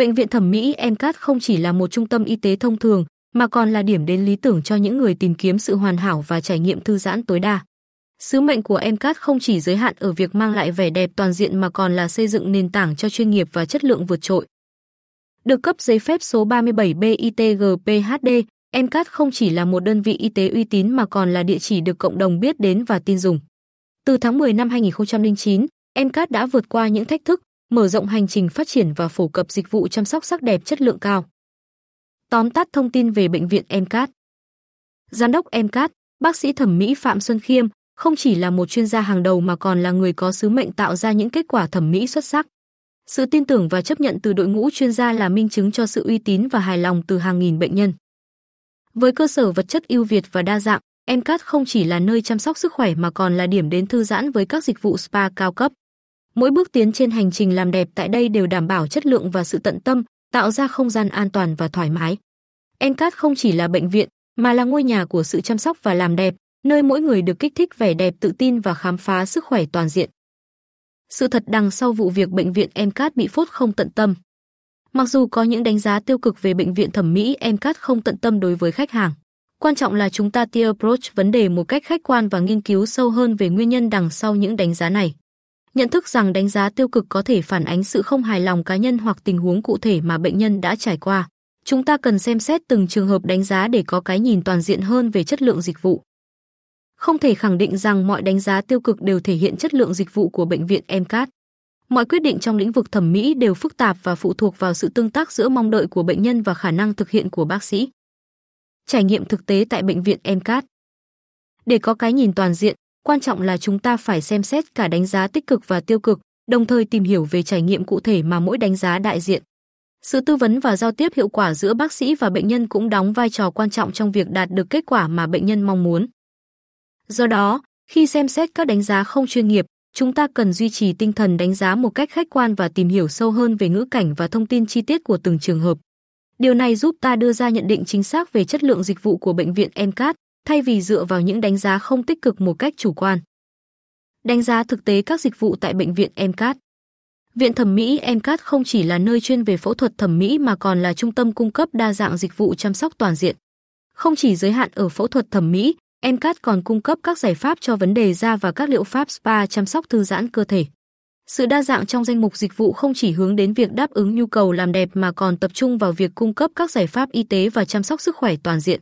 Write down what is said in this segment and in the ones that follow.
Bệnh viện thẩm mỹ MCAT không chỉ là một trung tâm y tế thông thường, mà còn là điểm đến lý tưởng cho những người tìm kiếm sự hoàn hảo và trải nghiệm thư giãn tối đa. Sứ mệnh của MCAT không chỉ giới hạn ở việc mang lại vẻ đẹp toàn diện mà còn là xây dựng nền tảng cho chuyên nghiệp và chất lượng vượt trội. Được cấp giấy phép số 37B MCAT không chỉ là một đơn vị y tế uy tín mà còn là địa chỉ được cộng đồng biết đến và tin dùng. Từ tháng 10 năm 2009, MCAT đã vượt qua những thách thức, mở rộng hành trình phát triển và phổ cập dịch vụ chăm sóc sắc đẹp chất lượng cao. Tóm tắt thông tin về bệnh viện MCAT. Giám đốc MCAT, bác sĩ thẩm mỹ Phạm Xuân Khiêm, không chỉ là một chuyên gia hàng đầu mà còn là người có sứ mệnh tạo ra những kết quả thẩm mỹ xuất sắc. Sự tin tưởng và chấp nhận từ đội ngũ chuyên gia là minh chứng cho sự uy tín và hài lòng từ hàng nghìn bệnh nhân. Với cơ sở vật chất ưu việt và đa dạng, MCAT không chỉ là nơi chăm sóc sức khỏe mà còn là điểm đến thư giãn với các dịch vụ spa cao cấp. Mỗi bước tiến trên hành trình làm đẹp tại đây đều đảm bảo chất lượng và sự tận tâm, tạo ra không gian an toàn và thoải mái. Encat không chỉ là bệnh viện, mà là ngôi nhà của sự chăm sóc và làm đẹp, nơi mỗi người được kích thích vẻ đẹp tự tin và khám phá sức khỏe toàn diện. Sự thật đằng sau vụ việc bệnh viện Encat bị phốt không tận tâm. Mặc dù có những đánh giá tiêu cực về bệnh viện thẩm mỹ Encat không tận tâm đối với khách hàng, quan trọng là chúng ta tia approach vấn đề một cách khách quan và nghiên cứu sâu hơn về nguyên nhân đằng sau những đánh giá này. Nhận thức rằng đánh giá tiêu cực có thể phản ánh sự không hài lòng cá nhân hoặc tình huống cụ thể mà bệnh nhân đã trải qua. Chúng ta cần xem xét từng trường hợp đánh giá để có cái nhìn toàn diện hơn về chất lượng dịch vụ. Không thể khẳng định rằng mọi đánh giá tiêu cực đều thể hiện chất lượng dịch vụ của bệnh viện MCAT. Mọi quyết định trong lĩnh vực thẩm mỹ đều phức tạp và phụ thuộc vào sự tương tác giữa mong đợi của bệnh nhân và khả năng thực hiện của bác sĩ. Trải nghiệm thực tế tại bệnh viện MCAT. Để có cái nhìn toàn diện, quan trọng là chúng ta phải xem xét cả đánh giá tích cực và tiêu cực, đồng thời tìm hiểu về trải nghiệm cụ thể mà mỗi đánh giá đại diện. Sự tư vấn và giao tiếp hiệu quả giữa bác sĩ và bệnh nhân cũng đóng vai trò quan trọng trong việc đạt được kết quả mà bệnh nhân mong muốn. Do đó, khi xem xét các đánh giá không chuyên nghiệp, chúng ta cần duy trì tinh thần đánh giá một cách khách quan và tìm hiểu sâu hơn về ngữ cảnh và thông tin chi tiết của từng trường hợp. Điều này giúp ta đưa ra nhận định chính xác về chất lượng dịch vụ của bệnh viện MCAT, thay vì dựa vào những đánh giá không tích cực một cách chủ quan. Đánh giá thực tế các dịch vụ tại bệnh viện MCAT. Viện thẩm mỹ MCAT không chỉ là nơi chuyên về phẫu thuật thẩm mỹ mà còn là trung tâm cung cấp đa dạng dịch vụ chăm sóc toàn diện. Không chỉ giới hạn ở phẫu thuật thẩm mỹ, MCAT còn cung cấp các giải pháp cho vấn đề da và các liệu pháp spa chăm sóc thư giãn cơ thể. Sự đa dạng trong danh mục dịch vụ không chỉ hướng đến việc đáp ứng nhu cầu làm đẹp mà còn tập trung vào việc cung cấp các giải pháp y tế và chăm sóc sức khỏe toàn diện.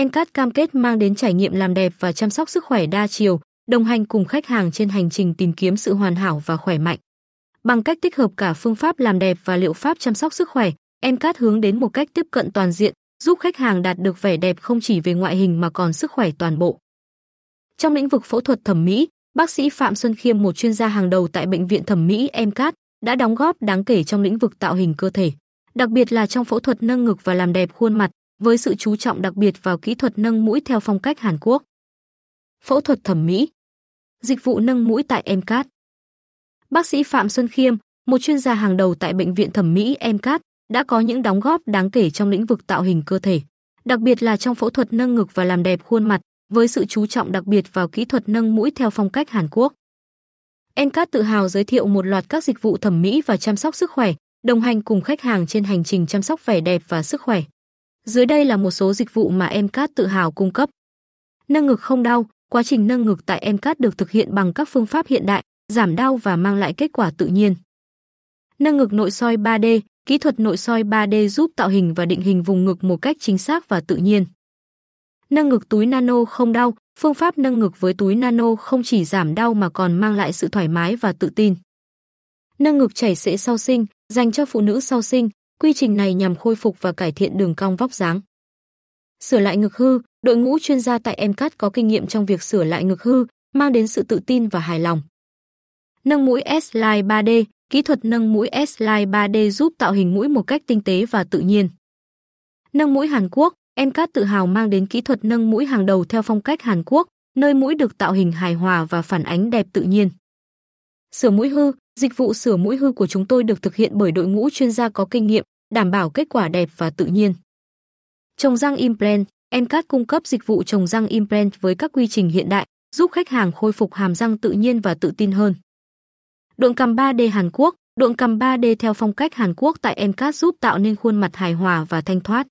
Encat cam kết mang đến trải nghiệm làm đẹp và chăm sóc sức khỏe đa chiều, đồng hành cùng khách hàng trên hành trình tìm kiếm sự hoàn hảo và khỏe mạnh. Bằng cách tích hợp cả phương pháp làm đẹp và liệu pháp chăm sóc sức khỏe, Encat hướng đến một cách tiếp cận toàn diện, giúp khách hàng đạt được vẻ đẹp không chỉ về ngoại hình mà còn sức khỏe toàn bộ. Trong lĩnh vực phẫu thuật thẩm mỹ, bác sĩ Phạm Xuân Khiêm, một chuyên gia hàng đầu tại bệnh viện thẩm mỹ Encat, đã đóng góp đáng kể trong lĩnh vực tạo hình cơ thể, đặc biệt là trong phẫu thuật nâng ngực và làm đẹp khuôn mặt, với sự chú trọng đặc biệt vào kỹ thuật nâng mũi theo phong cách Hàn Quốc. Phẫu thuật thẩm mỹ, dịch vụ nâng mũi tại MCAT. Bác sĩ Phạm Xuân Khiêm, một chuyên gia hàng đầu tại bệnh viện thẩm mỹ MCAT, đã có những đóng góp đáng kể trong lĩnh vực tạo hình cơ thể, đặc biệt là trong phẫu thuật nâng ngực và làm đẹp khuôn mặt, với sự chú trọng đặc biệt vào kỹ thuật nâng mũi theo phong cách Hàn Quốc. MCAT tự hào giới thiệu một loạt các dịch vụ thẩm mỹ và chăm sóc sức khỏe, đồng hành cùng khách hàng trên hành trình chăm sóc vẻ đẹp và sức khỏe. Dưới đây là một số dịch vụ mà Emcat tự hào cung cấp. Nâng ngực không đau, quá trình nâng ngực tại Emcat được thực hiện bằng các phương pháp hiện đại, giảm đau và mang lại kết quả tự nhiên. Nâng ngực nội soi 3D, Kỹ thuật nội soi 3D giúp tạo hình và định hình vùng ngực một cách chính xác và tự nhiên. Nâng ngực túi nano không đau, phương pháp nâng ngực với túi nano không chỉ giảm đau mà còn mang lại sự thoải mái và tự tin. Nâng ngực chảy xệ sau sinh, dành cho phụ nữ sau sinh, quy trình này nhằm khôi phục và cải thiện đường cong vóc dáng. Sửa lại ngực hư, đội ngũ chuyên gia tại MCAT có kinh nghiệm trong việc sửa lại ngực hư, mang đến sự tự tin và hài lòng. Nâng mũi S-Line 3D, Kỹ thuật nâng mũi S-Line 3D giúp tạo hình mũi một cách tinh tế và tự nhiên. Nâng mũi Hàn Quốc, MCAT tự hào mang đến kỹ thuật nâng mũi hàng đầu theo phong cách Hàn Quốc, nơi mũi được tạo hình hài hòa và phản ánh đẹp tự nhiên. Sửa mũi hư, dịch vụ sửa mũi hư của chúng tôi được thực hiện bởi đội ngũ chuyên gia có kinh nghiệm, đảm bảo kết quả đẹp và tự nhiên. Trồng răng implant, MCAT cung cấp dịch vụ trồng răng implant với các quy trình hiện đại, giúp khách hàng khôi phục hàm răng tự nhiên và tự tin hơn. Độn cằm 3D Hàn Quốc, Độn cằm 3D theo phong cách Hàn Quốc tại MCAT giúp tạo nên khuôn mặt hài hòa và thanh thoát.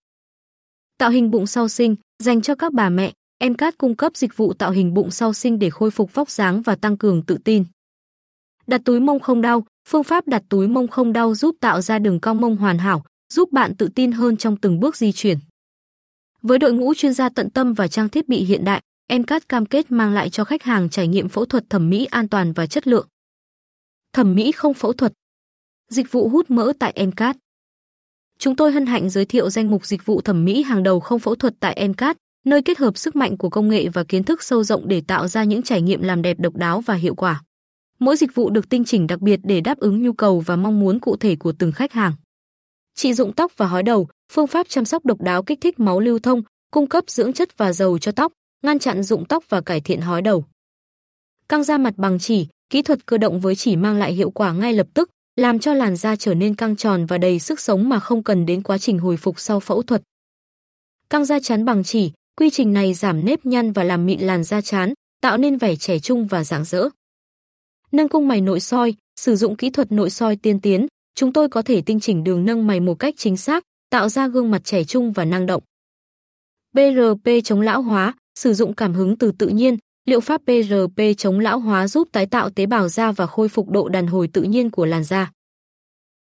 Tạo hình bụng sau sinh dành cho các bà mẹ, MCAT cung cấp dịch vụ tạo hình bụng sau sinh để khôi phục vóc dáng và tăng cường tự tin. Đặt túi mông không đau, phương pháp đặt túi mông không đau giúp tạo ra đường cong mông hoàn hảo, giúp bạn tự tin hơn trong từng bước di chuyển. Với đội ngũ chuyên gia tận tâm và trang thiết bị hiện đại, Encat cam kết mang lại cho khách hàng trải nghiệm phẫu thuật thẩm mỹ an toàn và chất lượng. Thẩm mỹ không phẫu thuật. Dịch vụ hút mỡ tại Encat. Chúng tôi hân hạnh giới thiệu danh mục dịch vụ thẩm mỹ hàng đầu không phẫu thuật tại Encat, nơi kết hợp sức mạnh của công nghệ và kiến thức sâu rộng để tạo ra những trải nghiệm làm đẹp độc đáo và hiệu quả. Mỗi dịch vụ được tinh chỉnh đặc biệt để đáp ứng nhu cầu và mong muốn cụ thể của từng khách hàng. Trị dụng tóc và hói đầu, phương pháp chăm sóc độc đáo kích thích máu lưu thông, cung cấp dưỡng chất và dầu cho tóc, ngăn chặn rụng tóc và cải thiện hói đầu. Căng da mặt bằng chỉ, kỹ thuật cơ động với chỉ mang lại hiệu quả ngay lập tức, làm cho làn da trở nên căng tròn và đầy sức sống mà không cần đến quá trình hồi phục sau phẫu thuật. Căng da chán bằng chỉ, quy trình này giảm nếp nhăn và làm mịn làn da chán, tạo nên vẻ trẻ trung và rạng rỡ. Nâng cung mày nội soi, sử dụng kỹ thuật nội soi tiên tiến, chúng tôi có thể tinh chỉnh đường nâng mày một cách chính xác, tạo ra gương mặt trẻ trung và năng động. PRP chống lão hóa, sử dụng cảm hứng từ tự nhiên, liệu pháp PRP chống lão hóa giúp tái tạo tế bào da và khôi phục độ đàn hồi tự nhiên của làn da.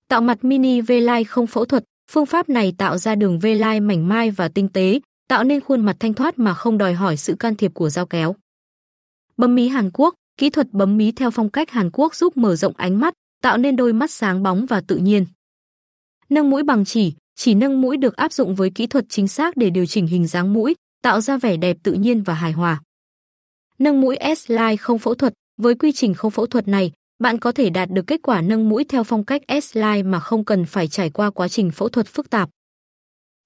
Tạo mặt mini V-line không phẫu thuật, phương pháp này tạo ra đường V-line mảnh mai và tinh tế, tạo nên khuôn mặt thanh thoát mà không đòi hỏi sự can thiệp của dao kéo. Bấm mí Hàn Quốc, kỹ thuật bấm mí theo phong cách Hàn Quốc giúp mở rộng ánh mắt, tạo nên đôi mắt sáng bóng và tự nhiên. Nâng mũi bằng chỉ, chỉ nâng mũi được áp dụng với kỹ thuật chính xác để điều chỉnh hình dáng mũi, tạo ra vẻ đẹp tự nhiên và hài hòa. Nâng mũi S-line không phẫu thuật, với quy trình không phẫu thuật này, bạn có thể đạt được kết quả nâng mũi theo phong cách S-line mà không cần phải trải qua quá trình phẫu thuật phức tạp.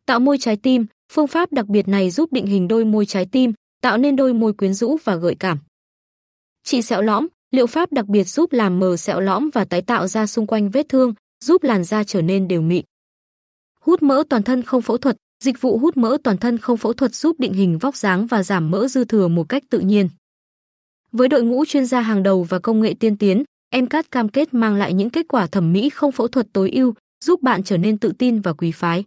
Tạo môi trái tim, phương pháp đặc biệt này giúp định hình đôi môi trái tim, tạo nên đôi môi quyến rũ và gợi cảm. Trị sẹo lõm, liệu pháp đặc biệt giúp làm mờ sẹo lõm và tái tạo ra xung quanh vết thương, giúp làn da trở nên đều mịn. Hút mỡ toàn thân không phẫu thuật, dịch vụ hút mỡ toàn thân không phẫu thuật giúp định hình vóc dáng và giảm mỡ dư thừa một cách tự nhiên. Với đội ngũ chuyên gia hàng đầu và công nghệ tiên tiến, MCAT cam kết mang lại những kết quả thẩm mỹ không phẫu thuật tối ưu, giúp bạn trở nên tự tin và quý phái.